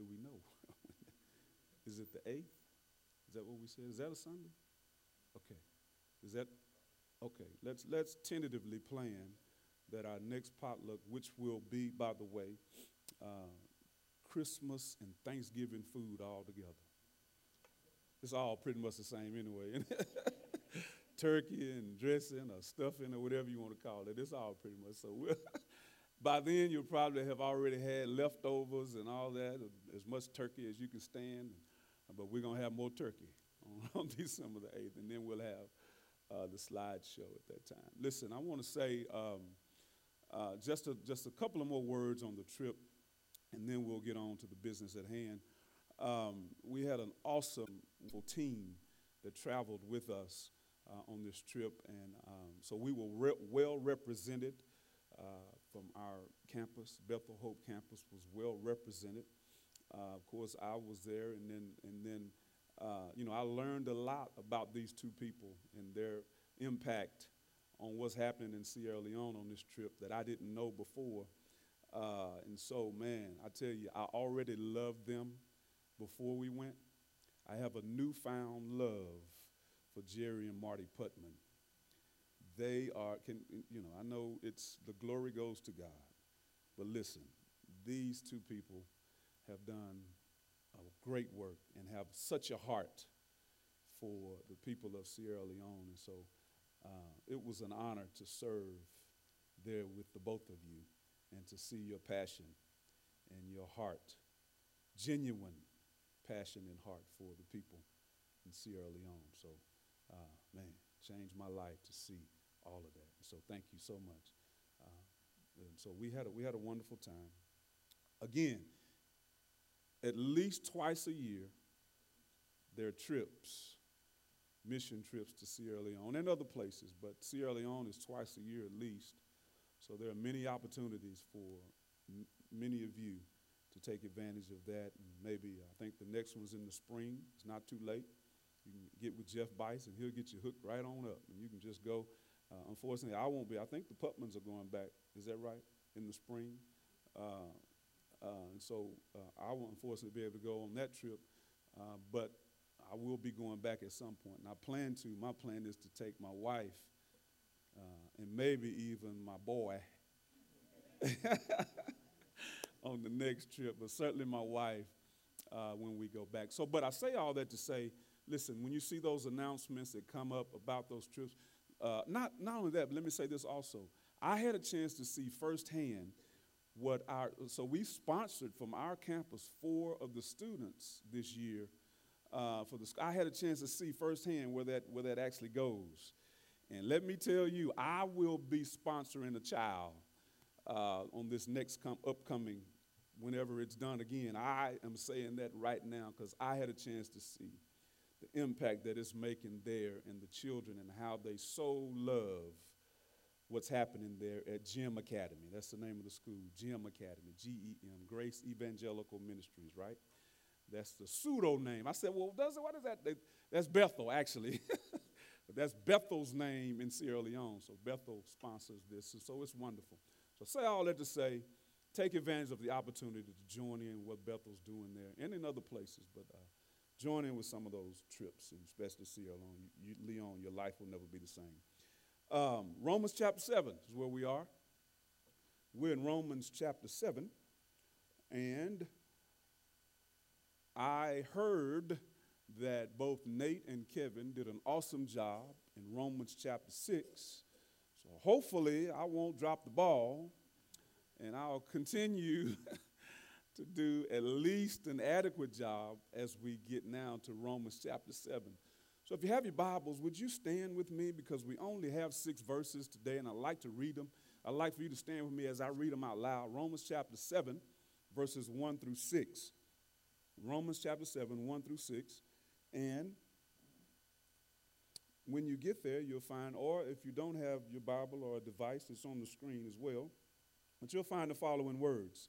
do we know? is it the 8th? Is that what we said? Is that a Sunday? Okay. Is that okay? Let's let's tentatively plan that our next potluck, which will be, by the way, uh, Christmas and Thanksgiving food all together. It's all pretty much the same anyway. Turkey and dressing or stuffing or whatever you want to call it. It's all pretty much so. We'll by then, you'll probably have already had leftovers and all that, as much turkey as you can stand. But we're going to have more turkey on, on December the 8th, and then we'll have uh, the slideshow at that time. Listen, I want to say um, uh, just, a, just a couple of more words on the trip, and then we'll get on to the business at hand. Um, we had an awesome team that traveled with us uh, on this trip, and um, so we were re- well represented uh, from our campus. Bethel Hope campus was well represented. Uh, of course, I was there, and then and then uh, you know I learned a lot about these two people and their impact on what's happening in Sierra Leone on this trip that I didn't know before. Uh, and so, man, I tell you, I already loved them before we went. I have a newfound love for Jerry and Marty Putman. They are, can, you know, I know it's the glory goes to God, but listen, these two people have done a great work and have such a heart for the people of Sierra Leone. And so uh, it was an honor to serve there with the both of you and to see your passion and your heart, genuine passion and heart for the people in Sierra Leone. So, uh, man, changed my life to see all of that. So thank you so much. Uh, so we had a, we had a wonderful time. Again, at least twice a year, there are trips, mission trips to Sierra Leone and other places, but Sierra Leone is twice a year at least. So there are many opportunities for many of you to take advantage of that. And maybe I think the next one's in the spring. It's not too late. You can get with Jeff Bice and he'll get you hooked right on up. And you can just go. Uh, unfortunately, I won't be. I think the Putmans are going back. Is that right? In the spring. Uh, uh, and so uh, I won't unfortunately be able to go on that trip, uh, but I will be going back at some point. And I plan to. My plan is to take my wife uh, and maybe even my boy on the next trip, but certainly my wife uh, when we go back. So, but I say all that to say, listen, when you see those announcements that come up about those trips, uh, not, not only that, but let me say this also. I had a chance to see firsthand what our, so we sponsored from our campus four of the students this year. Uh, for the, I had a chance to see firsthand where that, where that actually goes. And let me tell you, I will be sponsoring a child uh, on this next com- upcoming, whenever it's done again. I am saying that right now because I had a chance to see the impact that it's making there and the children and how they so love what's happening there at GEM Academy. That's the name of the school, GEM Academy, G E M, Grace Evangelical Ministries, right? That's the pseudo name. I said, well, does it, what is that? That's Bethel, actually. that's Bethel's name in Sierra Leone. So Bethel sponsors this. And so it's wonderful. So say all that to say, take advantage of the opportunity to join in what Bethel's doing there and in other places. But uh, join in with some of those trips, and especially Sierra Leone. You, Leon, your life will never be the same. Um, Romans chapter 7 is where we are. We're in Romans chapter 7, and I heard that both Nate and Kevin did an awesome job in Romans chapter 6. So hopefully, I won't drop the ball, and I'll continue to do at least an adequate job as we get now to Romans chapter 7. So if you have your Bibles, would you stand with me? Because we only have six verses today, and I'd like to read them. I'd like for you to stand with me as I read them out loud. Romans chapter 7, verses 1 through 6. Romans chapter 7, 1 through 6. And when you get there, you'll find, or if you don't have your Bible or a device, it's on the screen as well, but you'll find the following words.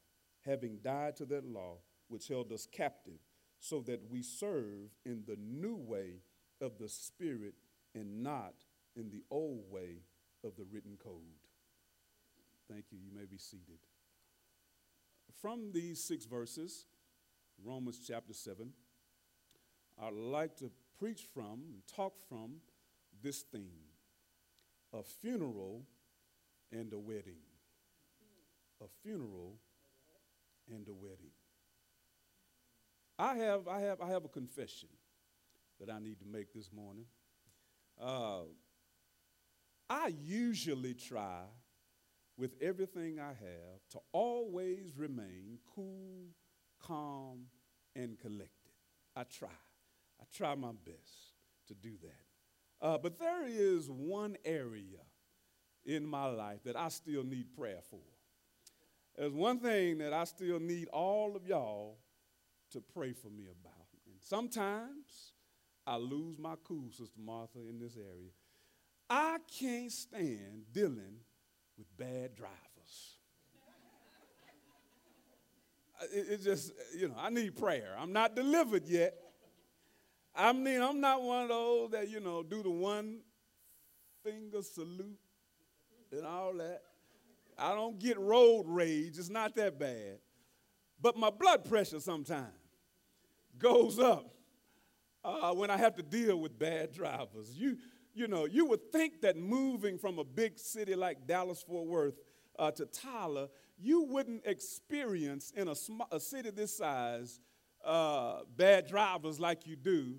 having died to that law which held us captive, so that we serve in the new way of the Spirit and not in the old way of the written code. Thank you. You may be seated. From these six verses, Romans chapter 7, I'd like to preach from and talk from this theme a funeral and a wedding. A funeral and a wedding. I have, I have, I have a confession that I need to make this morning. Uh, I usually try, with everything I have, to always remain cool, calm, and collected. I try. I try my best to do that. Uh, but there is one area in my life that I still need prayer for. There's one thing that I still need all of y'all to pray for me about. And sometimes I lose my cool, Sister Martha, in this area. I can't stand dealing with bad drivers. it, it just, you know, I need prayer. I'm not delivered yet. I mean, I'm not one of those that, you know, do the one finger salute and all that. I don't get road rage. It's not that bad. But my blood pressure sometimes goes up uh, when I have to deal with bad drivers. You, you know, you would think that moving from a big city like Dallas Fort Worth uh, to Tyler, you wouldn't experience in a, sm- a city this size uh, bad drivers like you do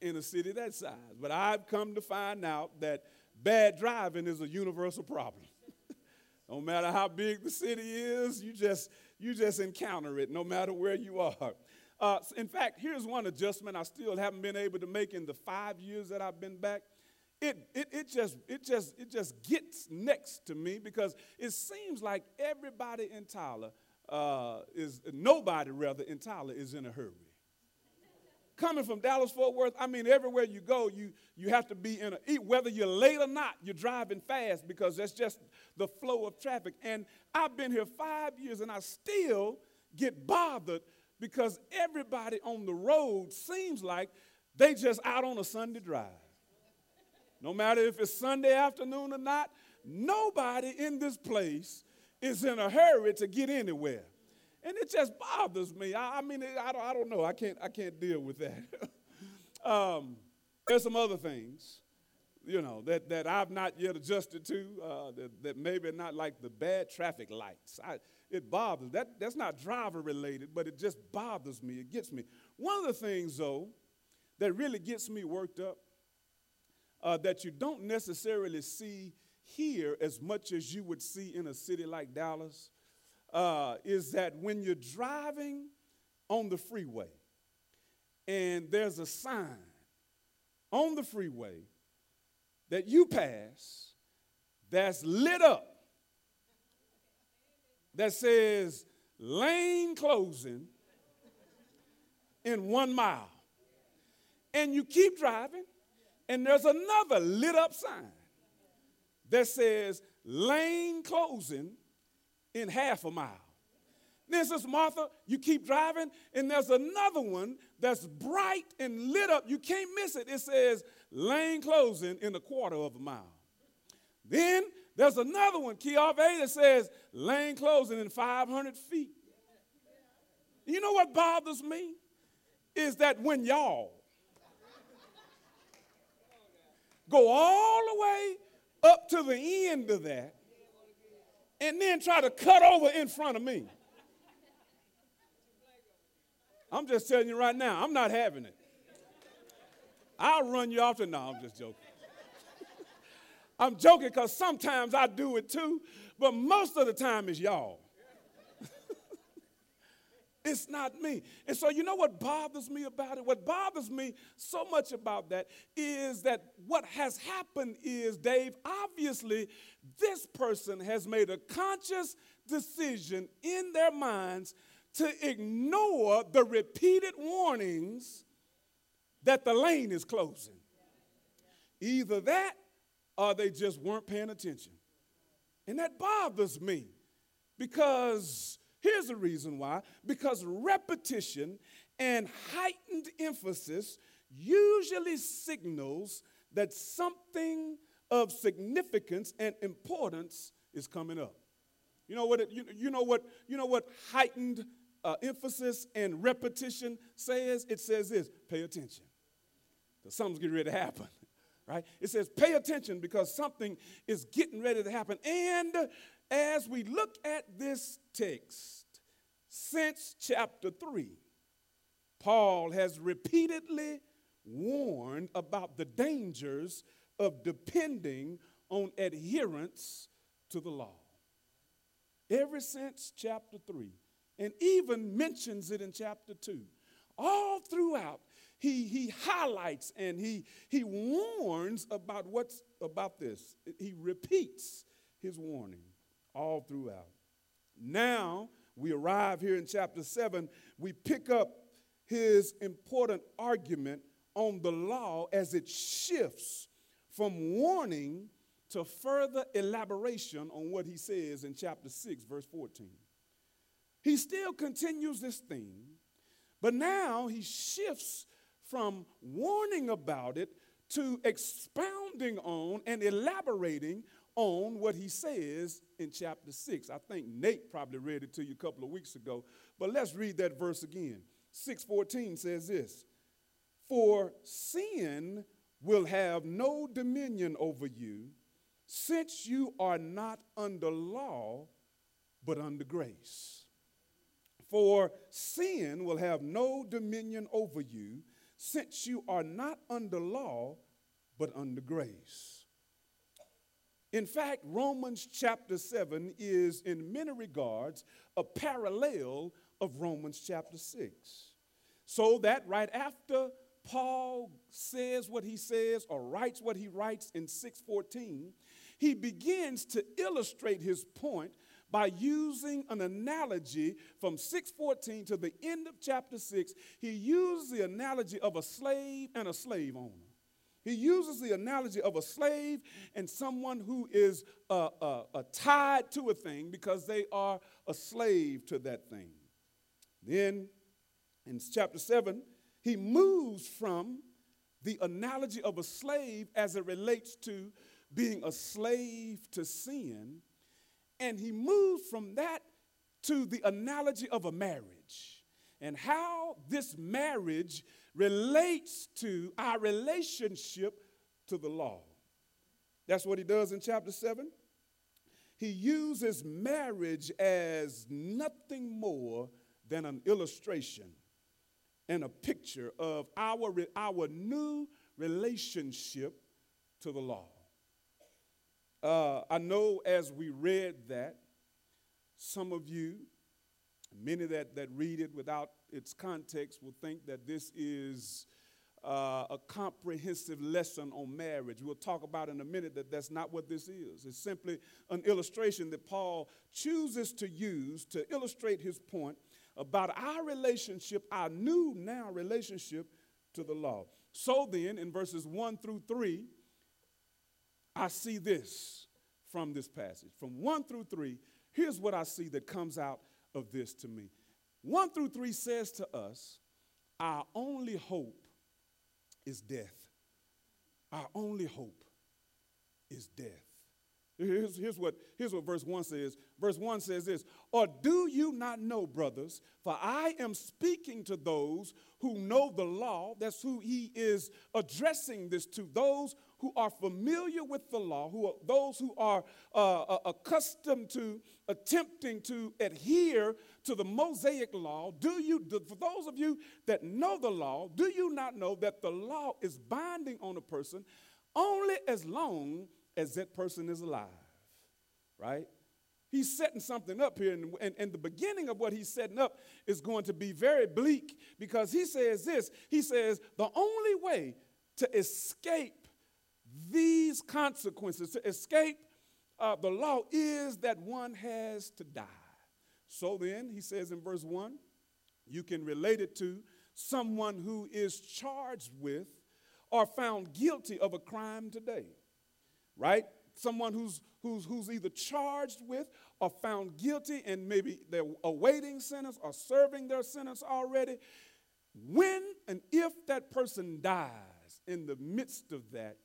in a city that size. But I've come to find out that bad driving is a universal problem. No matter how big the city is, you just you just encounter it no matter where you are. Uh, in fact, here's one adjustment I still haven't been able to make in the five years that I've been back. It, it, it, just, it, just, it just gets next to me because it seems like everybody in Tyler uh, is, nobody rather in Tyler is in a hurry. Coming from Dallas Fort Worth, I mean, everywhere you go, you, you have to be in a, eat whether you're late or not, you're driving fast because that's just the flow of traffic. And I've been here five years and I still get bothered because everybody on the road seems like they just out on a Sunday drive. No matter if it's Sunday afternoon or not, nobody in this place is in a hurry to get anywhere. And it just bothers me. I, I mean, I don't, I don't know. I can't, I can't deal with that. um, there's some other things, you know, that, that I've not yet adjusted to, uh, that, that maybe not like the bad traffic lights. I, it bothers. That, that's not driver related, but it just bothers me. It gets me. One of the things, though, that really gets me worked up, uh, that you don't necessarily see here as much as you would see in a city like Dallas, uh, is that when you're driving on the freeway and there's a sign on the freeway that you pass that's lit up that says lane closing in one mile. And you keep driving, and there's another lit up sign that says lane closing in half a mile. Then, Sister Martha, you keep driving, and there's another one that's bright and lit up. You can't miss it. It says lane closing in a quarter of a mile. Then there's another one, A, that says lane closing in 500 feet. You know what bothers me? Is that when y'all go all the way up to the end of that and then try to cut over in front of me. I'm just telling you right now, I'm not having it. I'll run you off. No, I'm just joking. I'm joking because sometimes I do it too, but most of the time it's y'all. It's not me. And so, you know what bothers me about it? What bothers me so much about that is that what has happened is, Dave, obviously, this person has made a conscious decision in their minds to ignore the repeated warnings that the lane is closing. Either that or they just weren't paying attention. And that bothers me because here's the reason why because repetition and heightened emphasis usually signals that something of significance and importance is coming up. You know what? It, you, you know what? You know what? Heightened uh, emphasis and repetition says. It says this: pay attention, because something's getting ready to happen right? It says, pay attention because something is getting ready to happen. And as we look at this text, since chapter 3, Paul has repeatedly warned about the dangers of depending on adherence to the law. Ever since chapter 3, and even mentions it in chapter 2. All throughout, he, he highlights and he, he warns about what's about this. He repeats his warning all throughout. Now we arrive here in chapter 7. We pick up his important argument on the law as it shifts from warning to further elaboration on what he says in chapter 6, verse 14. He still continues this theme, but now he shifts from warning about it to expounding on and elaborating on what he says in chapter 6. I think Nate probably read it to you a couple of weeks ago, but let's read that verse again. 6:14 says this, "For sin will have no dominion over you, since you are not under law, but under grace. For sin will have no dominion over you, since you are not under law, but under grace. In fact, Romans chapter 7 is, in many regards, a parallel of Romans chapter 6. So that right after Paul says what he says or writes what he writes in 614, he begins to illustrate his point by using an analogy from 614 to the end of chapter 6. He uses the analogy of a slave and a slave owner. He uses the analogy of a slave and someone who is uh, uh, uh, tied to a thing because they are a slave to that thing. Then in chapter 7, he moves from the analogy of a slave as it relates to being a slave to sin and he moves from that to the analogy of a marriage and how this marriage relates to our relationship to the law. That's what he does in chapter 7. He uses marriage as nothing more than an illustration and a picture of our, our new relationship to the law. Uh, I know as we read that, some of you, many that, that read it without its context, will think that this is uh, a comprehensive lesson on marriage. We'll talk about in a minute that that's not what this is. It's simply an illustration that Paul chooses to use to illustrate his point about our relationship, our new now relationship to the law. So then, in verses 1 through 3, I see this from this passage. From 1 through 3, here's what I see that comes out of this to me. 1 through 3 says to us, Our only hope is death. Our only hope is death. Here's, here's, what, here's what verse 1 says. Verse 1 says this Or do you not know, brothers, for I am speaking to those who know the law. That's who he is addressing this to. Those who are familiar with the law, who are, those who are uh, uh, accustomed to attempting to adhere to the Mosaic law, do you, for those of you that know the law, do you not know that the law is binding on a person only as long as that person is alive? Right? He's setting something up here, and, and, and, the beginning of what he's setting up is going to be very bleak because he says this He says, the only way to escape these consequences, to escape uh, the law, is that one has to die. So then, he says in verse 1, you can relate it to someone who is charged with or found guilty of a crime today, right? Someone who's, who's, who's either charged with or found guilty and maybe they're awaiting sentence or serving their sentence already. When and if that person dies in the midst of that,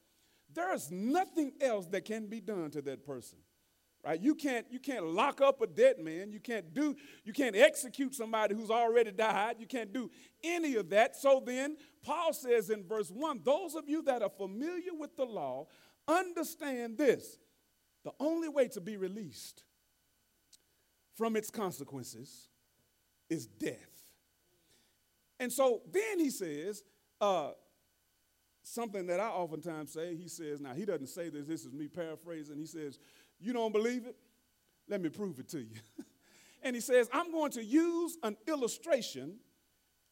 there's nothing else that can be done to that person right? You can't you can't lock up a dead man. You can't do you can't execute somebody who's already died. You can't do any of that. So then paul says in verse 1 those of you that are familiar with the law understand this. The only way to be released from its consequences is death. And so then he says uh, something that i oftentimes say he says now he doesn't say this this is me paraphrasing he says you don't believe it? Let me prove it to you. and he says, I'm going to use an illustration.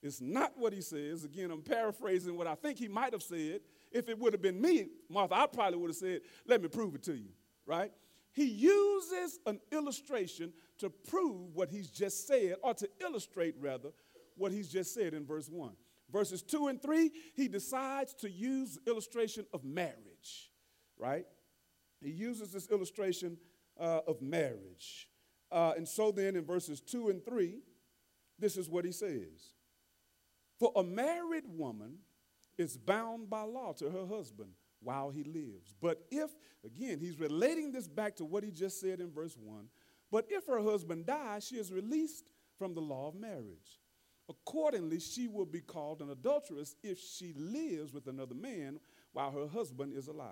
It's not what he says. Again, I'm paraphrasing what I think he might have said. If it would have been me, Martha, I probably would have said, Let me prove it to you, right? He uses an illustration to prove what he's just said, or to illustrate, rather, what he's just said in verse 1. Verses 2 and 3, he decides to use illustration of marriage, right? he uses this illustration uh, of marriage. Uh, and so then in verses 2 and 3, this is what he says For a married woman is bound by law to her husband while he lives. But if, again, he's relating this back to what he just said in verse 1 but if her husband dies, she is released from the law of marriage. Accordingly, she will be called an adulteress if she lives with another man while her husband is alive.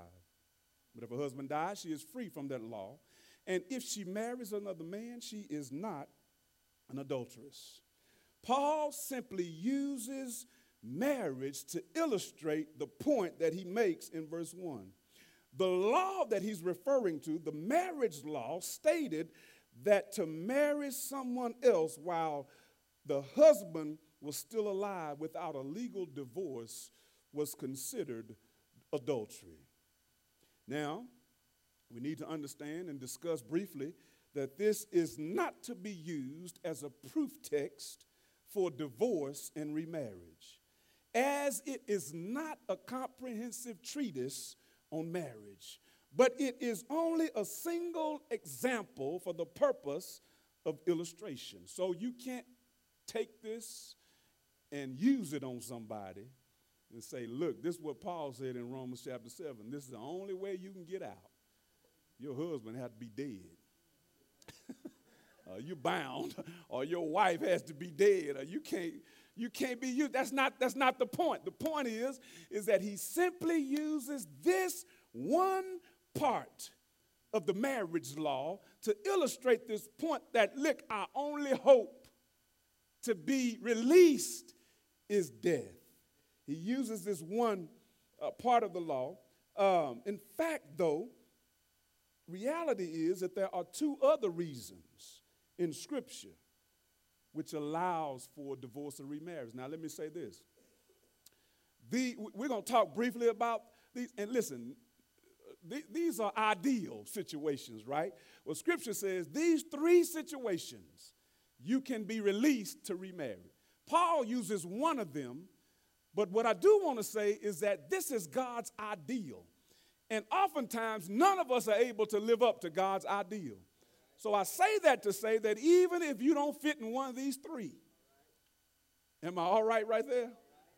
But if her husband dies, she is free from that law. And if she marries another man, she is not an adulteress. Paul simply uses marriage to illustrate the point that he makes in verse 1. The law that he's referring to, the marriage law, stated that to marry someone else while the husband was still alive without a legal divorce was considered adultery. Now, we need to understand and discuss briefly that this is not to be used as a proof text for divorce and remarriage, as it is not a comprehensive treatise on marriage, but it is only a single example for the purpose of illustration. So you can't take this and use it on somebody and say, look, this is what Paul said in Romans chapter 7. This is the only way you can get out. Your husband had to be dead. uh, you're bound, or your wife has to be dead, or you can't, you can't be used. That's not, that's not the point. The point is, is that he simply uses this one part of the marriage law to illustrate this point that, look, our only hope to be released is death. He uses this one uh, part of the law. Um, in fact, though, reality is that there are two other reasons in Scripture which allows for divorce and remarriage. Now, let me say this. The, we're going to talk briefly about these, and listen, these are ideal situations, right? Well, Scripture says these three situations you can be released to remarry. Paul uses one of them but what I do want to say is that this is God's ideal. And oftentimes, none of us are able to live up to God's ideal. So I say that to say that even if you don't fit in one of these three, am I all right right there?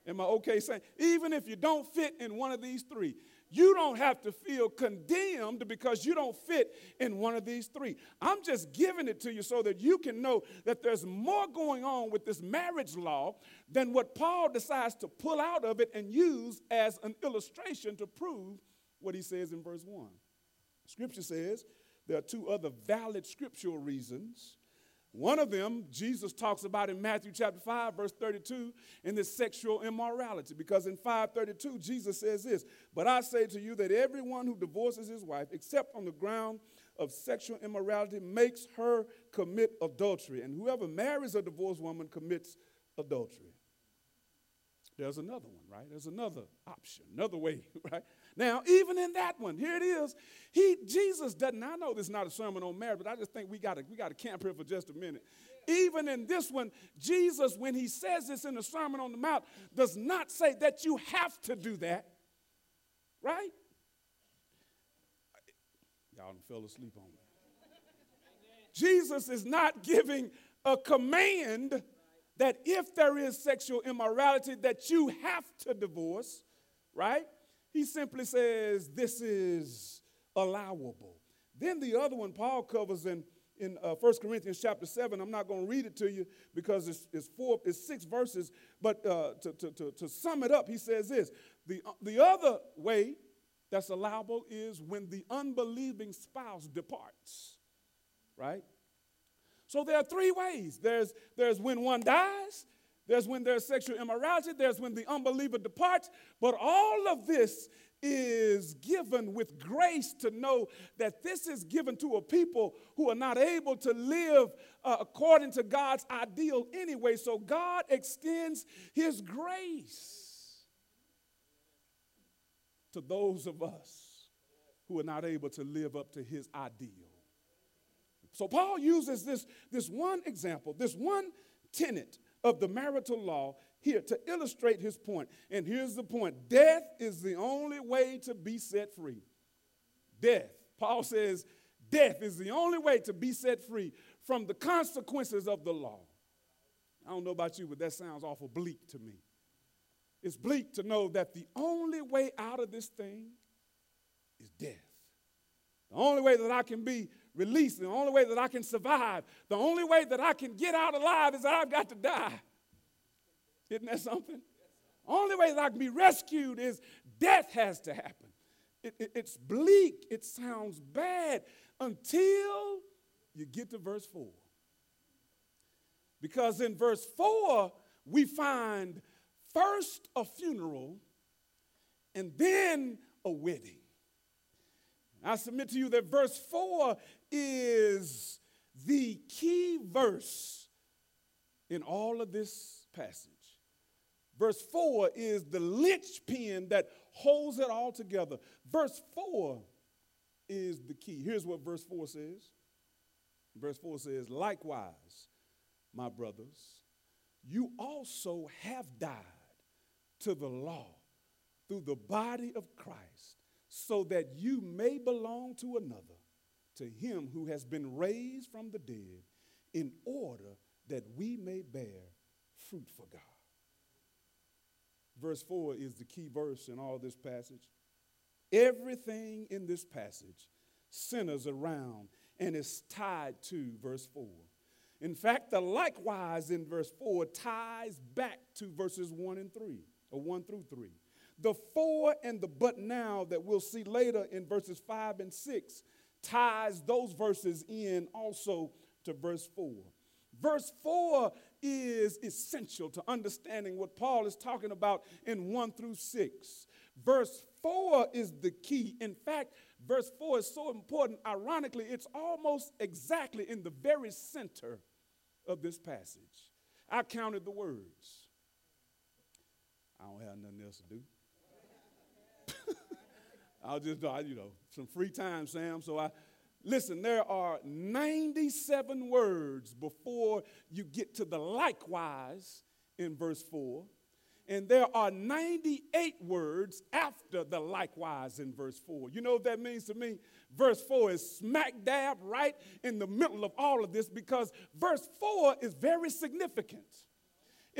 Am I okay saying? Even if you don't fit in one of these three, you don't have to feel condemned because you don't fit in one of these three. I'm just giving it to you so that you can know that there's more going on with this marriage law than what Paul decides to pull out of it and use as an illustration to prove what he says in verse 1. Scripture says there are two other valid scriptural reasons One of them, Jesus talks about in Matthew chapter 5, verse 32, in this sexual immorality. Because in 532, Jesus says this But I say to you that everyone who divorces his wife, except on the ground of sexual immorality, makes her commit adultery. And whoever marries a divorced woman commits adultery. There's another one, right? There's another option, another way, right? Now, even in that one, here it is. He Jesus doesn't. I know this is not a sermon on marriage, but I just think we got to we got to camp here for just a minute. Even in this one, Jesus, when he says this in the Sermon on the Mount, does not say that you have to do that, right? Y'all fell asleep on me. Jesus is not giving a command that if there is sexual immorality that you have to divorce, right? He simply says this is allowable. Then the other one Paul covers in in uh, 1 Corinthians chapter 7. I'm not going to read it to you because it's, it's, four, it's six verses. But uh, to, to, to, to, sum it up, he says this the, uh, the other way that's allowable is when the unbelieving spouse departs, right? So there are three ways there's, there's when one dies, there's when there's sexual immorality, there's when the unbeliever departs, but all of this is given with grace to know that this is given to a people who are not able to live uh, according to God's ideal anyway. So God extends His grace to those of us who are not able to live up to His ideal. So Paul uses this, this one example, this one tenet of the marital law here to illustrate his point. And here's the point death is the only way to be set free. Death. Paul says, death is the only way to be set free from the consequences of the law. I don't know about you, but that sounds awful bleak to me. It's bleak to know that the only way out of this thing is death. The only way that I can be released, the only way that I can survive, the only way that I can get out alive is I've got to die. Isn't that something? Only way that I can be rescued is death has to happen. It, it, it's bleak, it sounds bad until you get to verse 4. Because in verse 4, we find first a funeral and then a wedding. I submit to you that verse 4 is the key verse in all of this passage. Verse 4 is the linchpin that holds it all together. Verse 4 is the key. Here's what verse 4 says. Verse 4 says, Likewise, my brothers, you also have died to the law through the body of Christ, so that you may belong to another, to him who has been raised from the dead, in order that we may bear fruit for God. Verse 4 is the key verse in all this passage. Everything in this passage centers around and is tied to verse 4. In fact, the likewise in verse 4 ties back to verses 1 and 3, or 1 through 3. The for and the but now that we'll see later in verses 5 and 6 ties those verses in also to verse 4. Verse 4 is essential to understanding what Paul is talking about in 1 through 6. Verse 4 is the key. In fact, verse 4 is so important. Ironically, it's almost exactly in the very center of this passage. I counted the words. I don't have nothing else to do. I'll just, you know, some free time, Sam. So I Listen, there are 97 words before you get to the likewise in verse 4. And there are 98 words after the likewise in verse 4. You know what that means to me? Verse 4 is smack dab right in the middle of all of this because verse 4 is very significant.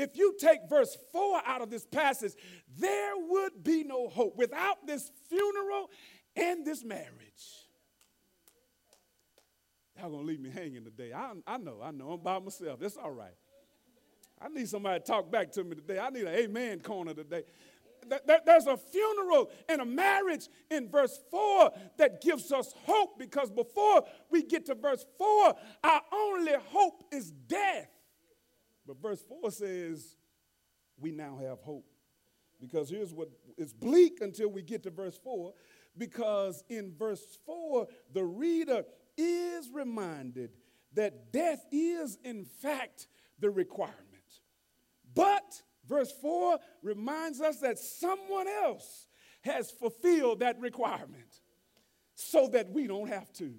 If you take verse 4 out of this passage, there would be no hope without this funeral and this marriage. Y'all gonna leave me hanging today. I, I know, I know. I'm by myself. That's all right. I need somebody to talk back to me today. I need an amen corner today. there's a funeral and a marriage in verse 4 that gives us hope because before we get to verse 4, our only hope is death. But verse 4 says, we now have hope. Because here's what it's bleak until we get to verse 4. Because in verse 4, the reader is reminded that death is, in fact, the requirement. But verse 4 reminds us that someone else has fulfilled that requirement so that we don't have to.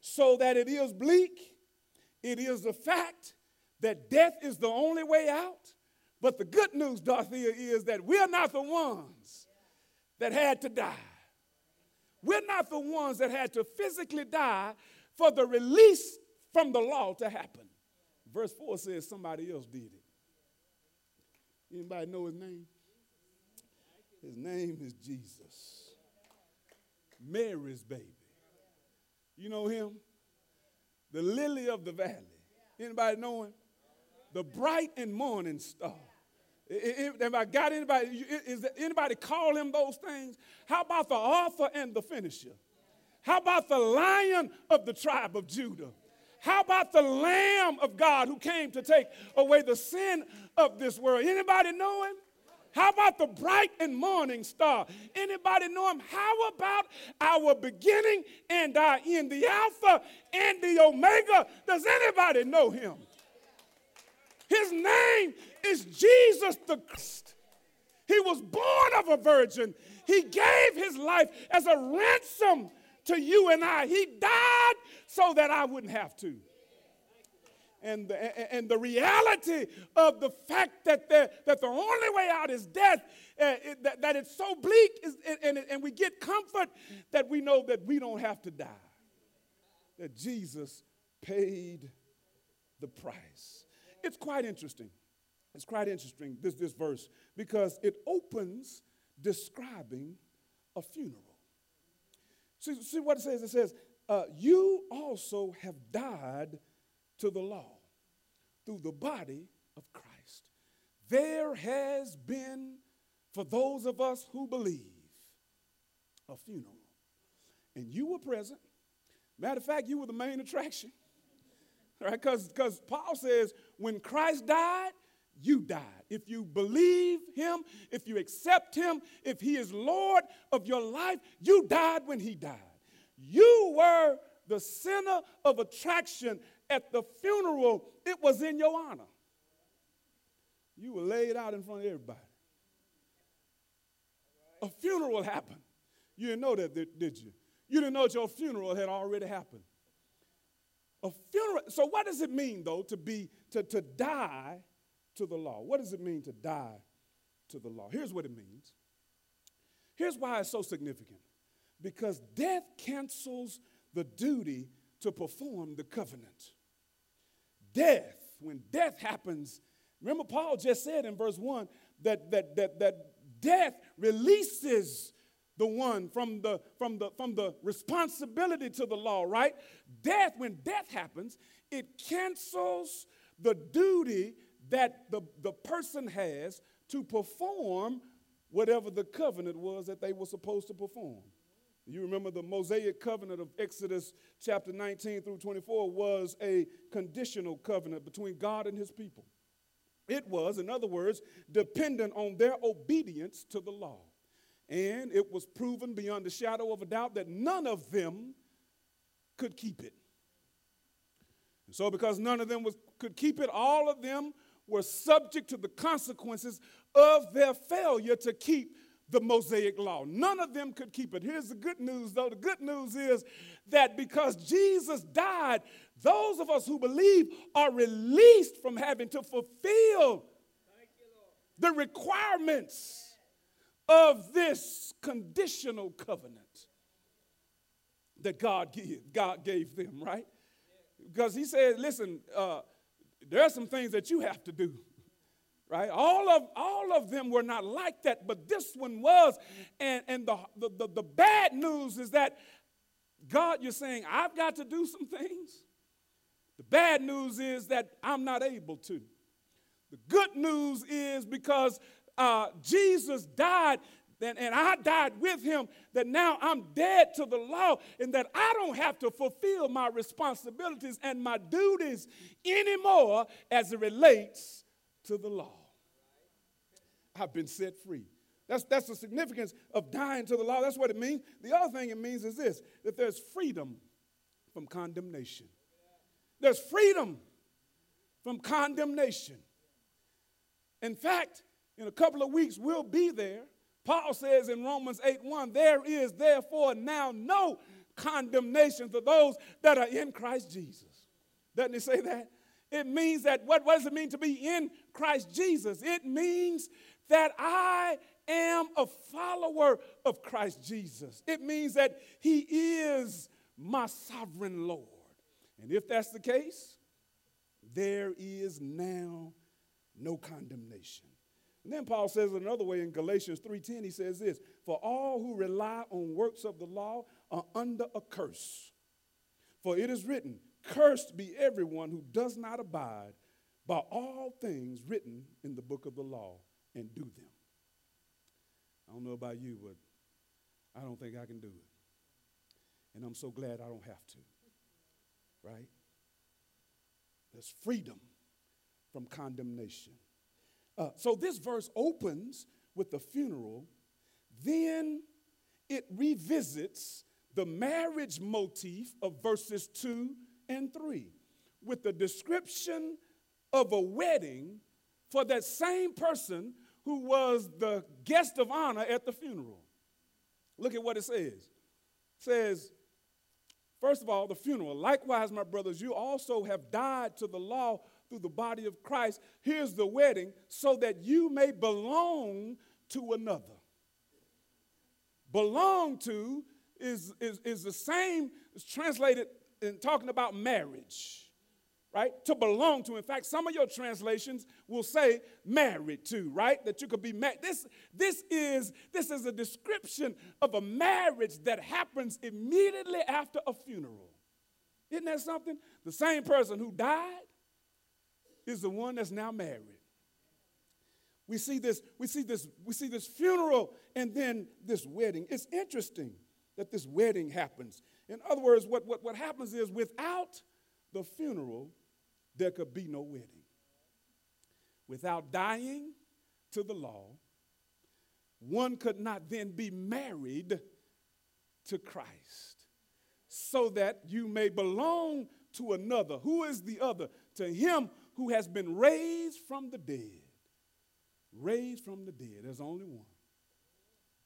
So that it is bleak, it is a fact that death is the only way out. But the good news, Dorothea, is that we're not the ones that had to die. We're not the ones that had to physically die for the release from the law to happen. Verse 4 says somebody else did it. Anybody know his name? His name is Jesus. Mary's baby. You know him? The lily of the valley. Anybody know him? The bright and morning star. If I got anybody, is anybody call him those things? How about the author and the finisher? How about the lion of the tribe of Judah? How about the lamb of God who came to take away the sin of this world? Anybody know him? How about the bright and morning star? Anybody know him? How about our beginning and our end, the Alpha and the Omega? Does anybody know him? His name is Jesus the Christ. He was born of a virgin. He gave his life as a ransom to you and I. He died so that I wouldn't have to. And the, and the reality of the fact that the, that the only way out is death, uh, it, that, that it's so bleak, is, and, and we get comfort that we know that we don't have to die. That Jesus paid the price. It's quite interesting. It's quite interesting, this, this verse, because it opens describing a funeral. See, see what it says? It says, uh, You also have died to the law through the body of Christ. There has been, for those of us who believe, a funeral. And you were present. Matter of fact, you were the main attraction. Right? Because Paul says, when Christ died, you died. If you believe him, if you accept him, if he is Lord of your life, you died when he died. You were the center of attraction at the funeral. It was in your honor. You were laid out in front of everybody. A funeral happened. You didn't know that, did you? You didn't know that your funeral had already happened. A funeral. So, what does it mean, though, to be to, to die to the law. What does it mean to die to the law? Here's what it means. Here's why it's so significant because death cancels the duty to perform the covenant. Death, when death happens, remember Paul just said in verse 1 that, that, that, that death releases the one from the, from, the, from the responsibility to the law, right? Death, when death happens, it cancels the duty that the, the person has to perform whatever the covenant was that they were supposed to perform. You remember the Mosaic covenant of Exodus chapter 19 through 24 was a conditional covenant between God and his people. It was, in other words, dependent on their obedience to the law. And it was proven beyond the shadow of a doubt that none of them could keep it. And so, because none of them was, could keep it, all of them were subject to the consequences of their failure to keep the Mosaic law. None of them could keep it. Here's the good news, though. The good news is that because Jesus died, those of us who believe are released from having to fulfill the requirements of this conditional covenant that God gave, God gave them, right? Because he said, listen, uh, there are some things that you have to do right? All of all of them were not like that but this one was. And and the the, the, the bad news is that god you're saying i've got to do some things. The bad news is that i'm not able to. The good news is because uh, Jesus died and, and I died with him, that now I'm dead to the law, and that I don't have to fulfill my responsibilities and my duties anymore as it relates to the law. I've been set free. That's, that's the significance of dying to the law. That's what it means. The other thing it means is this that there's freedom from condemnation. There's freedom from condemnation. In fact, in a couple of weeks, we'll be there Paul says in Romans 8 1, there is therefore now no condemnation for those that are in Christ Jesus. Doesn't he say that? It means that what, what does it mean to be in Christ Jesus? It means that I am a follower of Christ Jesus. It means that He is my sovereign Lord. And if that's the case, there is now no condemnation. And then Paul says another way in Galatians 3:10 he says this, "For all who rely on works of the law are under a curse. For it is written, cursed be everyone who does not abide by all things written in the book of the law and do them." I don't know about you, but I don't think I can do it. And I'm so glad I don't have to. Right? There's freedom from condemnation. Uh, so this verse opens with the funeral, then it revisits the marriage motif of verses 2 and 3 with the description of a wedding for that same person who was the guest of honor at the funeral. Look at what it says. It says, first of all, the funeral. Likewise, my brothers, you also have died to the law through the body of Christ. Here's the wedding so that you may belong to another. Belong to is, is, is the same, it's translated in talking about marriage right? To belong to. In fact, some of your translations will say married to, right? That you could be married. This, this, is, this is a description of a marriage that happens immediately after a funeral. Isn't that something? The same person who died is the one that's now married. We see this, we see this, we see this funeral and then this wedding. It's interesting that this wedding happens. In other words, what, what, what happens is without the funeral, there could be no wedding. Without dying to the law, one could not then be married to Christ so that you may belong to another. Who is the other? To him who has been raised from the dead. Raised from the dead. There's only one.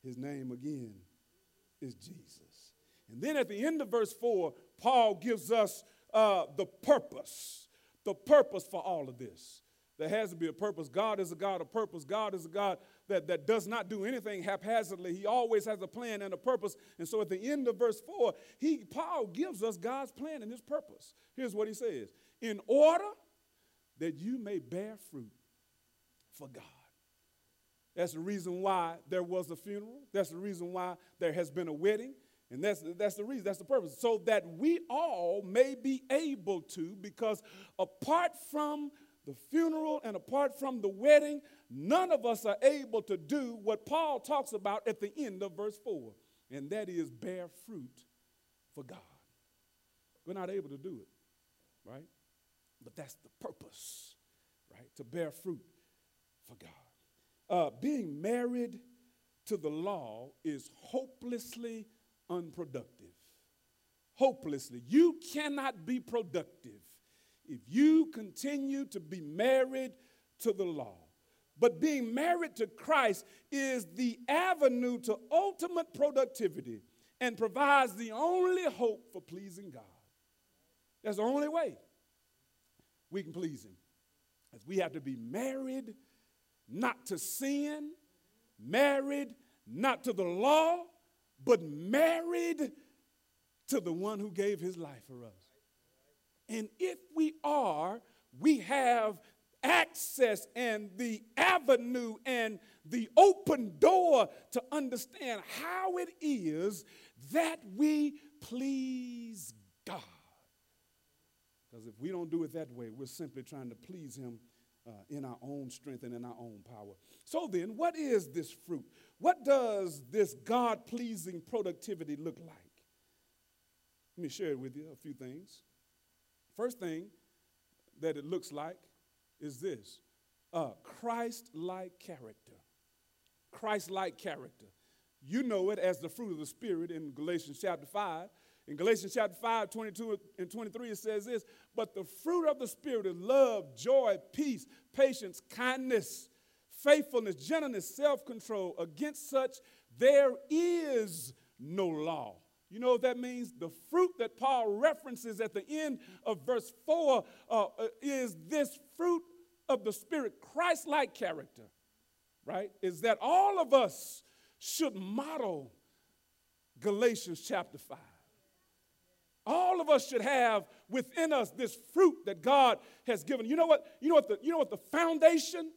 His name again is Jesus. And then at the end of verse 4, Paul gives us uh, the purpose, the purpose for all of this. There has to be a purpose. God is a God of purpose. God is a God that, that does not do anything haphazardly. He always has a plan and a purpose. And so at the end of verse 4, he, Paul gives us God's plan and his purpose. Here's what he says In order that you may bear fruit for God. That's the reason why there was a funeral. That's the reason why there has been a wedding. And that's, that's the reason, that's the purpose. So that we all may be able to, because apart from the funeral and apart from the wedding, none of us are able to do what Paul talks about at the end of verse 4, and that is bear fruit for God. We're not able to do it, right? But that's the purpose, right? To bear fruit for God. Uh, being married to the law is hopelessly unproductive. Hopelessly. You cannot be productive if you continue to be married to the law. But being married to Christ is the avenue to ultimate productivity and provides the only hope for pleasing God. That's the only way we can please Him. As we have to be married not to sin, married not to the law, but married to the one who gave his life for us. And if we are, we have access and the avenue and the open door to understand how it is that we please God. Because if we don't do it that way, we're simply trying to please Him uh, in our own strength and in our own power. So then, what is this fruit? What does this God pleasing productivity look like? Let me share with you a few things. First thing that it looks like is this Christ like character. Christ like character. You know it as the fruit of the Spirit in Galatians chapter 5. In Galatians chapter 5, 22 and 23, it says this But the fruit of the Spirit is love, joy, peace, patience, kindness, faithfulness, gentleness, self control. Against such, there is no law. You know what that means? The fruit that Paul references at the end of verse 4 uh, uh is this fruit of the Spirit, Christ like character, right? Is that all of us should model Galatians chapter 5. All of us should have within us this fruit that God has given. You know what? You know what the, you know what the foundation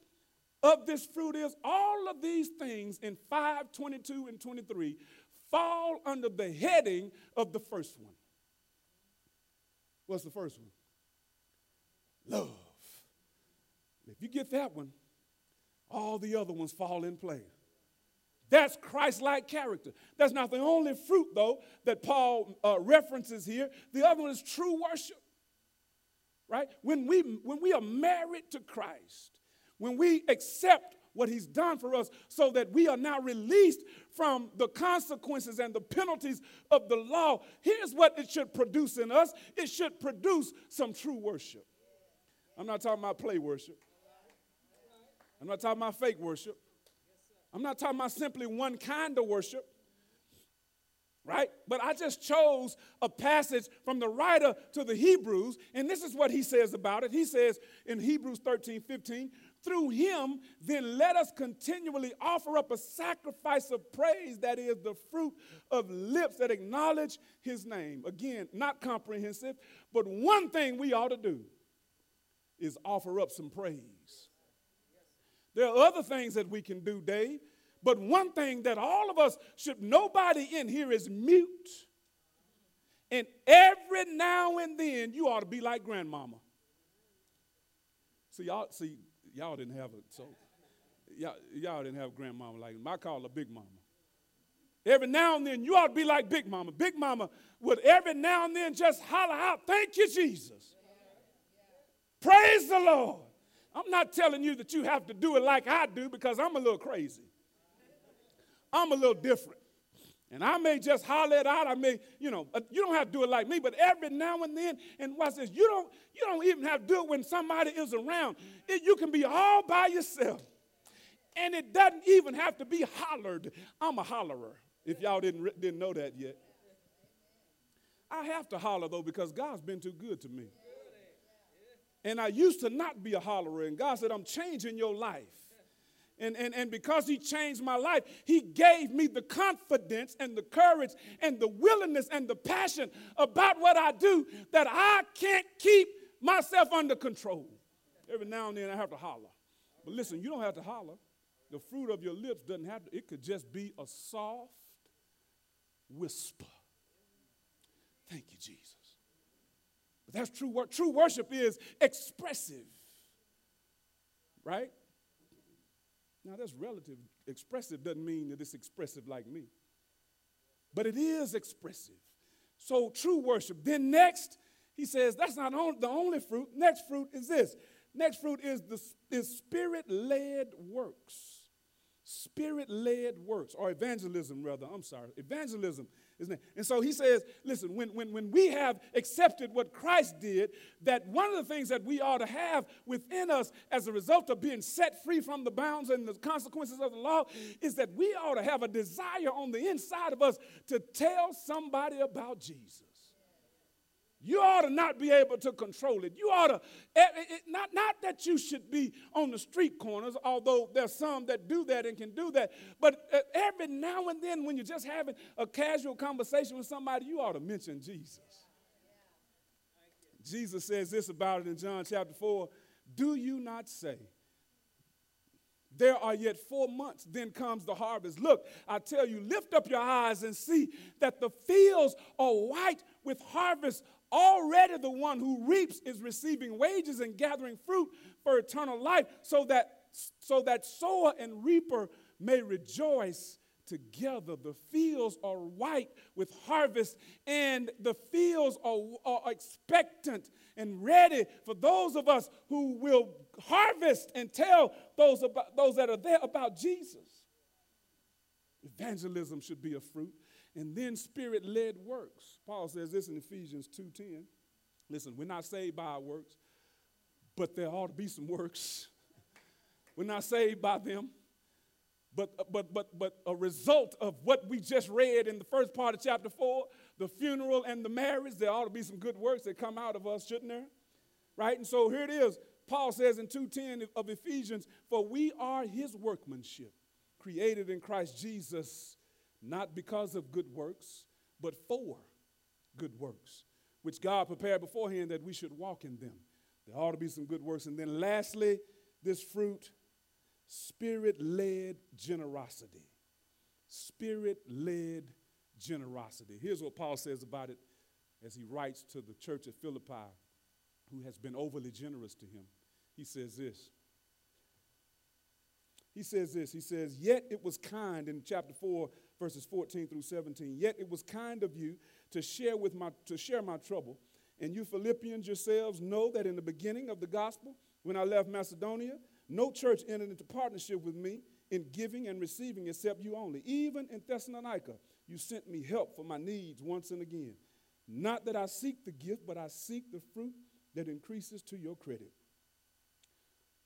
of this fruit is? All of these things in 5, 22, and 23 fall under the heading of the first one. What's the first one? Love. If you get that one, all the other ones fall in place. That's Christ like character. That's not the only fruit, though, that Paul uh, references here. The other one is true worship. Right? When we, when we are married to Christ, when we accept what he's done for us so that we are now released from the consequences and the penalties of the law, here's what it should produce in us it should produce some true worship. I'm not talking about play worship, I'm not talking about fake worship. I'm not talking about simply one kind of worship, right? But I just chose a passage from the writer to the Hebrews, and this is what he says about it. He says in Hebrews 13 15, through him, then let us continually offer up a sacrifice of praise that is the fruit of lips that acknowledge his name. Again, not comprehensive, but one thing we ought to do is offer up some praise. There are other things that we can do, Dave, but one thing that all of us should, nobody in here is mute. And every now and then, you ought to be like grandmama. See, y'all, see, y'all didn't have it, so y'all, y'all didn't have grandmama like I call her big mama. Every now and then, you ought to be like Big Mama. Big Mama would every now and then just holler out, Thank you, Jesus. Praise the Lord. I'm not telling you that you have to do it like I do because I'm a little crazy. I'm a little different. And I may just holler it out. I may, you know, uh, you don't have to do it like me, but every now and then, and watch this, you don't, you don't even have to do it when somebody is around. It, you can be all by yourself. And it doesn't even have to be hollered. I'm a hollerer, if y'all didn't, didn't know that yet. I have to holler though because God's been too good to me. And I used to not be a hollerer, and God said, I'm changing your life. And, and, and because He changed my life, He gave me the confidence and the courage and the willingness and the passion about what I do that I can't keep myself under control. Every now and then I have to holler. But listen, you don't have to holler. The fruit of your lips doesn't have to, it could just be a soft whisper. Thank you, Jesus. That's true work. True worship is expressive, right? Now, that's relative. Expressive doesn't mean that it's expressive like me, but it is expressive. So, true worship. Then, next, he says that's not the only fruit. Next fruit is this. Next fruit is the is spirit led works. Spirit led works, or evangelism, rather. I'm sorry. Evangelism And so he says, listen, when, when, when we have accepted what Christ did, that one of the things that we ought to have within us as a result of being set free from the bounds and the consequences of the law is that we ought to have a desire on the inside of us to tell somebody about Jesus. You ought to not be able to control it. You ought to, eh, it, eh, it, eh, not, not that you should be on the street corners, although there's some that do that and can do that, but every now and then when you're just having a casual conversation with somebody, you ought to mention Jesus. Jesus says this about it in John chapter 4 Do you not say, there are yet four months, then comes the harvest. Look, I tell you, lift up your eyes and see that the fields are white with harvest already the one who reaps is receiving wages and gathering fruit for eternal life, so that so that sower and reaper may rejoice together. The fields are white with harvest, and the fields are, are expectant and ready for those of us who will harvest and tell those, about, those that are there about Jesus. Evangelism should be a fruit. And then spirit led works. Paul says this in Ephesians 2:10. Listen, we're not saved by our works, but there ought to be some works. we're not saved by them but, but, but, but a result of what we just read in the first part of chapter 4, the funeral and the marriage, there ought to be some good works that come out of us, shouldn't there? Right? And so here it is. Paul says in 2:10 of Ephesians, "For we are his workmanship, created in Christ Jesus, not because of good works, but for good works, which God prepared beforehand that we should walk in them." There ought to be some good works. And then lastly, this fruit Spirit led generosity. Spirit led generosity. Here's what Paul says about it as he writes to the church at Philippi, who has been overly generous to him. He says this. He says this. He says, Yet it was kind in chapter 4, verses 14 through 17. Yet it was kind of you to share with my to share my trouble. And you Philippians yourselves know that in the beginning of the gospel, when I left Macedonia, no church entered into partnership with me in giving and receiving except you only. Even in Thessalonica, you sent me help for my needs once and again. Not that I seek the gift, but I seek the fruit that increases to your credit.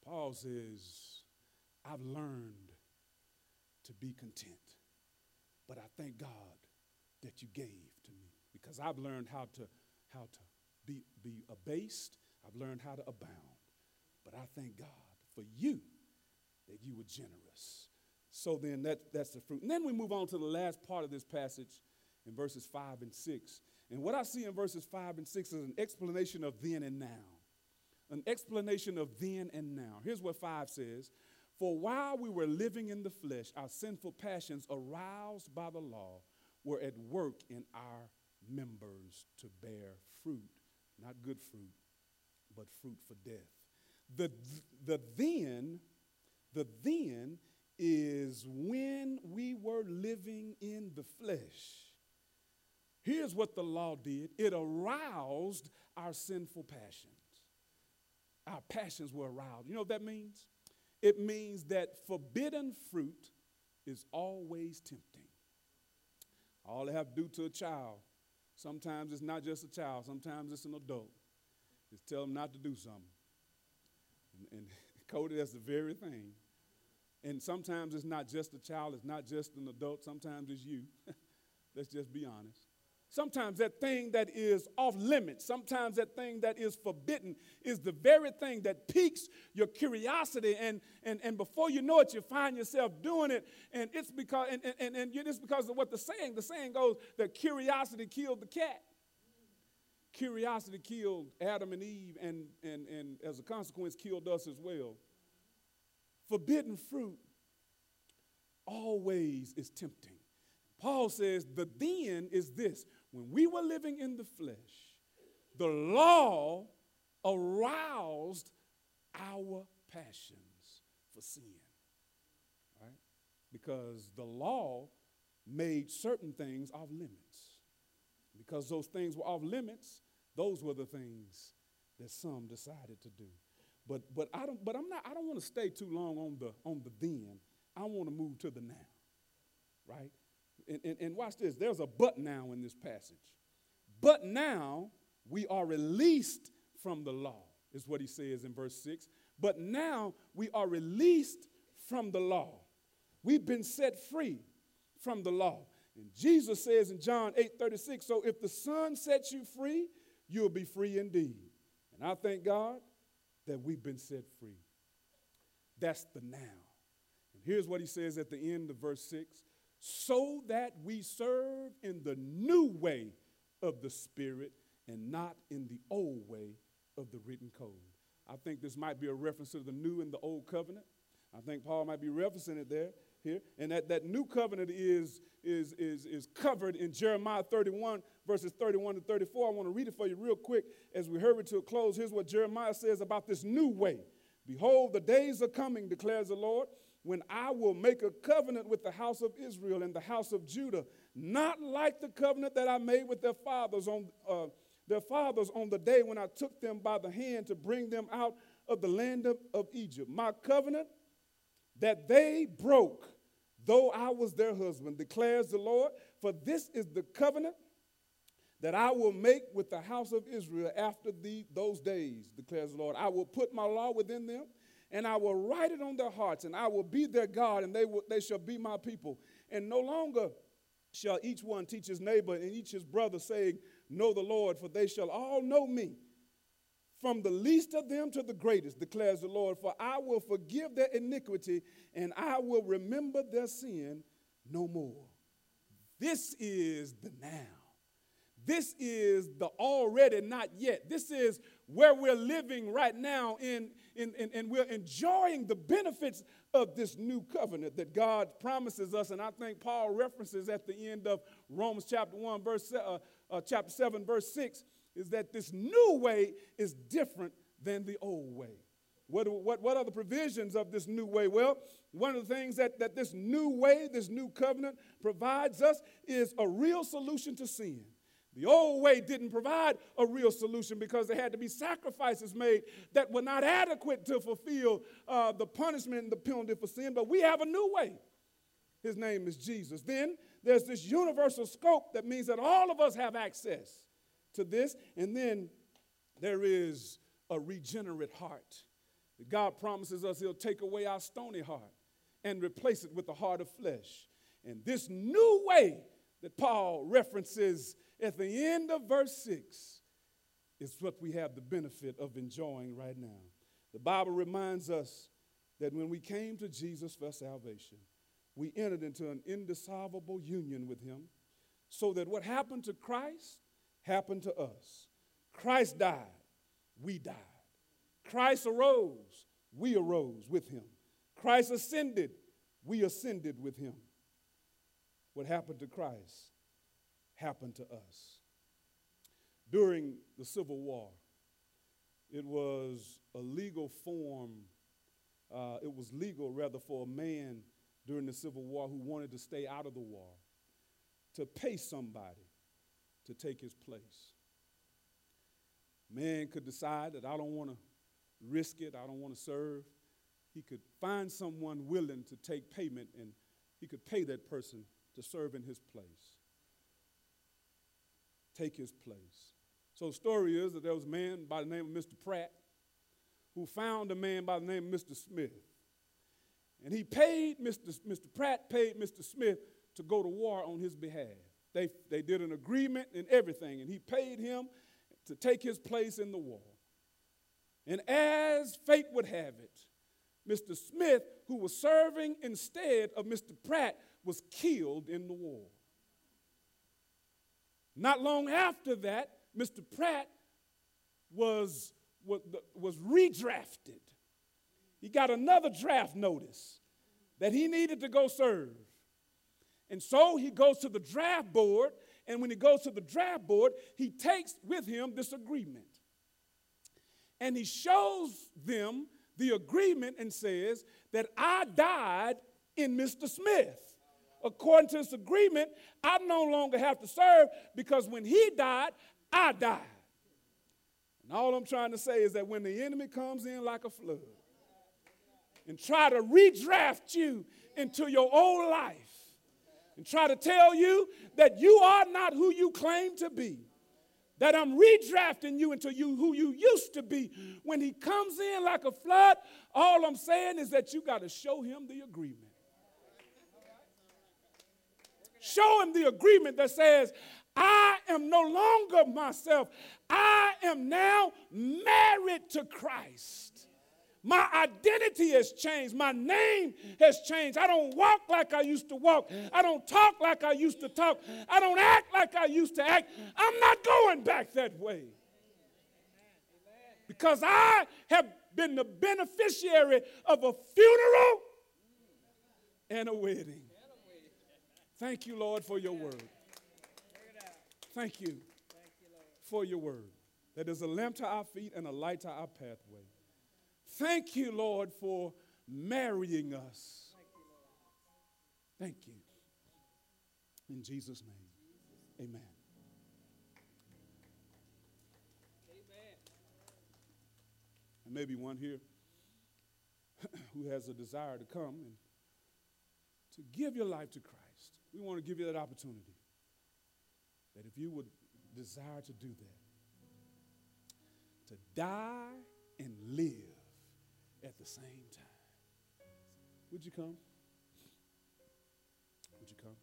Paul says, I've learned to be content, but I thank God that you gave to me because I've learned how to, how to be, be abased, I've learned how to abound. But I thank God for you that you were generous. So then that, that's the fruit. And then we move on to the last part of this passage in verses 5 and 6. And what I see in verses 5 and 6 is an explanation of then and now. An explanation of then and now. Here's what 5 says For while we were living in the flesh, our sinful passions, aroused by the law, were at work in our members to bear fruit, not good fruit, but fruit for death. The, the then, the then is when we were living in the flesh. Here's what the law did it aroused our sinful passions. Our passions were aroused. You know what that means? It means that forbidden fruit is always tempting. All they have to do to a child, sometimes it's not just a child, sometimes it's an adult, is tell them not to do something. And, and Cody, that's the very thing. And sometimes it's not just a child, it's not just an adult, sometimes it's you. Let's just be honest. Sometimes that thing that is off limits, sometimes that thing that is forbidden is the very thing that piques your curiosity. And, and, and before you know it, you find yourself doing it. And it's because, and, and, and it's because of what the saying, the saying goes that curiosity killed the cat curiosity killed Adam and Eve, and, and, and as a consequence, killed us as well. Forbidden fruit always is tempting. Paul says the then is this when we were living in the flesh, the law aroused our passions for sin. Right? Because the law made certain things off limits. Because those things were off limits, those were the things that some decided to do. But, but, I don't, but I'm not, I don't want to stay too long on the, on the then. I want to move to the now, right? And, and, and watch this. There's a but now in this passage. But now we are released from the law, is what he says in verse 6. But now we are released from the law. We've been set free from the law. And Jesus says in John 8 36, so if the Son sets you free, you'll be free indeed. And I thank God that we've been set free. That's the now. And here's what he says at the end of verse 6 so that we serve in the new way of the Spirit and not in the old way of the written code. I think this might be a reference to the new and the old covenant. I think Paul might be referencing it there here. And that, that new covenant is, is, is, is covered in Jeremiah 31, verses 31 to 34. I want to read it for you real quick as we hurry to a close. Here's what Jeremiah says about this new way. Behold, the days are coming, declares the Lord, when I will make a covenant with the house of Israel and the house of Judah, not like the covenant that I made with their fathers on uh, their fathers on the day when I took them by the hand to bring them out of the land of, of Egypt. My covenant that they broke, though I was their husband, declares the Lord. For this is the covenant that I will make with the house of Israel after the, those days, declares the Lord. I will put my law within them, and I will write it on their hearts, and I will be their God, and they, will, they shall be my people. And no longer shall each one teach his neighbor and each his brother, saying, Know the Lord, for they shall all know me from the least of them to the greatest, declares the Lord. For I will forgive their iniquity and I will remember their sin no more. This is the now. This is the already not yet. This is where we're living right now, in, in, in, and we're enjoying the benefits of this new covenant that God promises us. And I think Paul references at the end of Romans chapter 1, verse, uh, uh, chapter 7, verse 6 is that this new way is different than the old way. What, what, what are the provisions of this new way? Well, one of the things that, that this new way, this new covenant provides us is a real solution to sin. The old way didn't provide a real solution because there had to be sacrifices made that were not adequate to fulfill uh, the punishment and the penalty for sin. But we have a new way. His name is Jesus. Then there's this universal scope that means that all of us have access to this. And then there is a regenerate heart. God promises us He'll take away our stony heart and replace it with a heart of flesh. And this new way that Paul references at the end of verse 6 is what we have the benefit of enjoying right now. The Bible reminds us that when we came to Jesus for salvation, we entered into an indissoluble union with Him so that what happened to Christ happened to us. Christ died, we died. Christ arose, we arose with him. Christ ascended, we ascended with him. What happened to Christ happened to us. During the Civil War, it was a legal form, uh, it was legal rather for a man during the Civil War who wanted to stay out of the war to pay somebody to take his place. Man could decide that I don't want to risk it, I don't want to serve. He could find someone willing to take payment and he could pay that person to serve in his place. Take his place. So the story is that there was a man by the name of Mr. Pratt who found a man by the name of Mr. Smith. And he paid Mr. Mr. Pratt paid Mr. Smith to go to war on his behalf. They, they did an agreement and everything, and he paid him to take his place in the war. And as fate would have it, Mr. Smith, who was serving instead of Mr. Pratt, was killed in the war. Not long after that, Mr. Pratt was, was, redrafted. He got another draft notice that he needed to go serve. And so he goes to the draft board, and when he goes to the draft board, he takes with him this agreement. And he shows them the agreement and says that I died in Mr. Smith. According to this agreement, I no longer have to serve because when he died, I died. And all I'm trying to say is that when the enemy comes in like a flood and try to redraft you into your old life, and try to tell you that you are not who you claim to be. That I'm redrafting you into you who you used to be. When he comes in like a flood, all I'm saying is that you got to show him the agreement. Show him the agreement that says, I am no longer myself. I am now married to Christ. My identity has changed. My name has changed. I don't walk like I used to walk. I don't talk like I used to talk. I don't act like I used to act. I'm not going back that way. Because I have been the beneficiary of a funeral and a wedding. Thank you, Lord, for your word. Thank you for your word. That is a lamp to our feet and a light to our pathway. Thank you, Lord, for marrying us. Thank you. In Jesus' name, amen. And maybe one here who has a desire to come and to give your life to Christ. We want to give you that opportunity. That if you would desire to do that, to die and live at the same time, would you come? Would you come?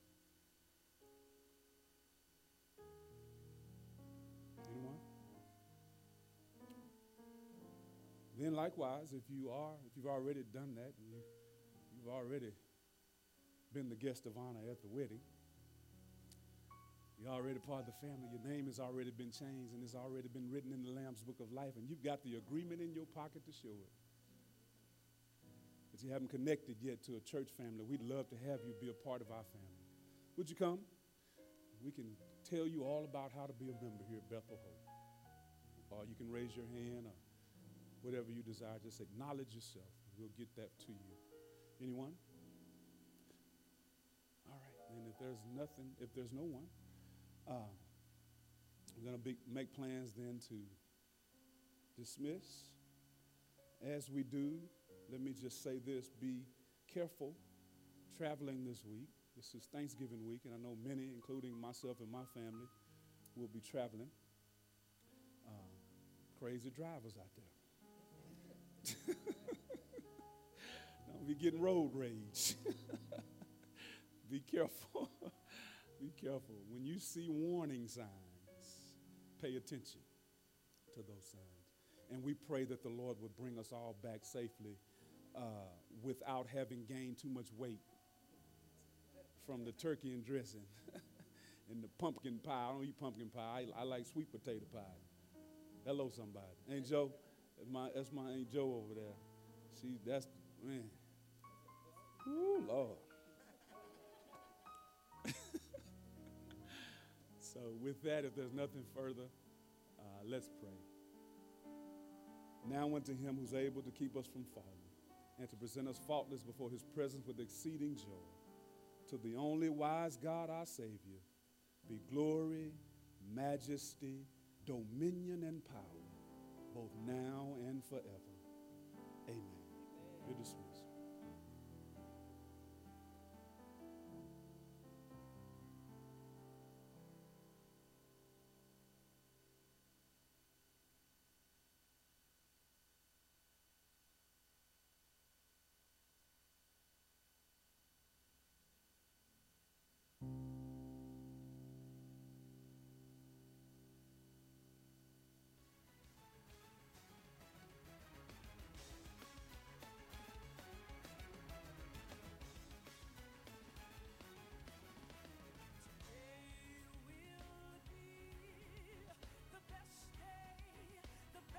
Anyone? Then likewise, if you are, if you've already done that, you, you've already been the guest of honor at the wedding, you're already part of the family. Your name has already been changed and it's already been written in the Lamb's Book of Life, and you've got the agreement in your pocket to show it. But you haven't connected yet to a church family. We'd love to have you be a part of our family. Would you come? We can tell you all about how to be a member here at Bethel Hope. Or you can raise your hand or whatever you desire. Just acknowledge yourself. We'll get that to you. Anyone? And if there's nothing, if there's no one, uh, we're going to make plans then to dismiss. As we do, let me just say this be careful traveling this week. This is Thanksgiving week, and I know many, including myself and my family, will be traveling. Uh, crazy drivers out there. Don't be getting road rage. be careful. be careful. When you see warning signs, pay attention to those signs. And we pray that the Lord would bring us all back safely uh, without having gained too much weight from the turkey and dressing and the pumpkin pie. I don't eat pumpkin pie. I, I like sweet potato pie. Hello, somebody. Ain't Joe? That's my, that's my Aunt Joe over there. She, that's, man. Ooh, Lord. So, with that, if there's nothing further, uh, let's pray. Now unto him who's able to keep us from falling and to present us faultless before his presence with exceeding joy. To the only wise God, our Savior, be glory, majesty, dominion, and power, both now and forever. Amen. Dismissed.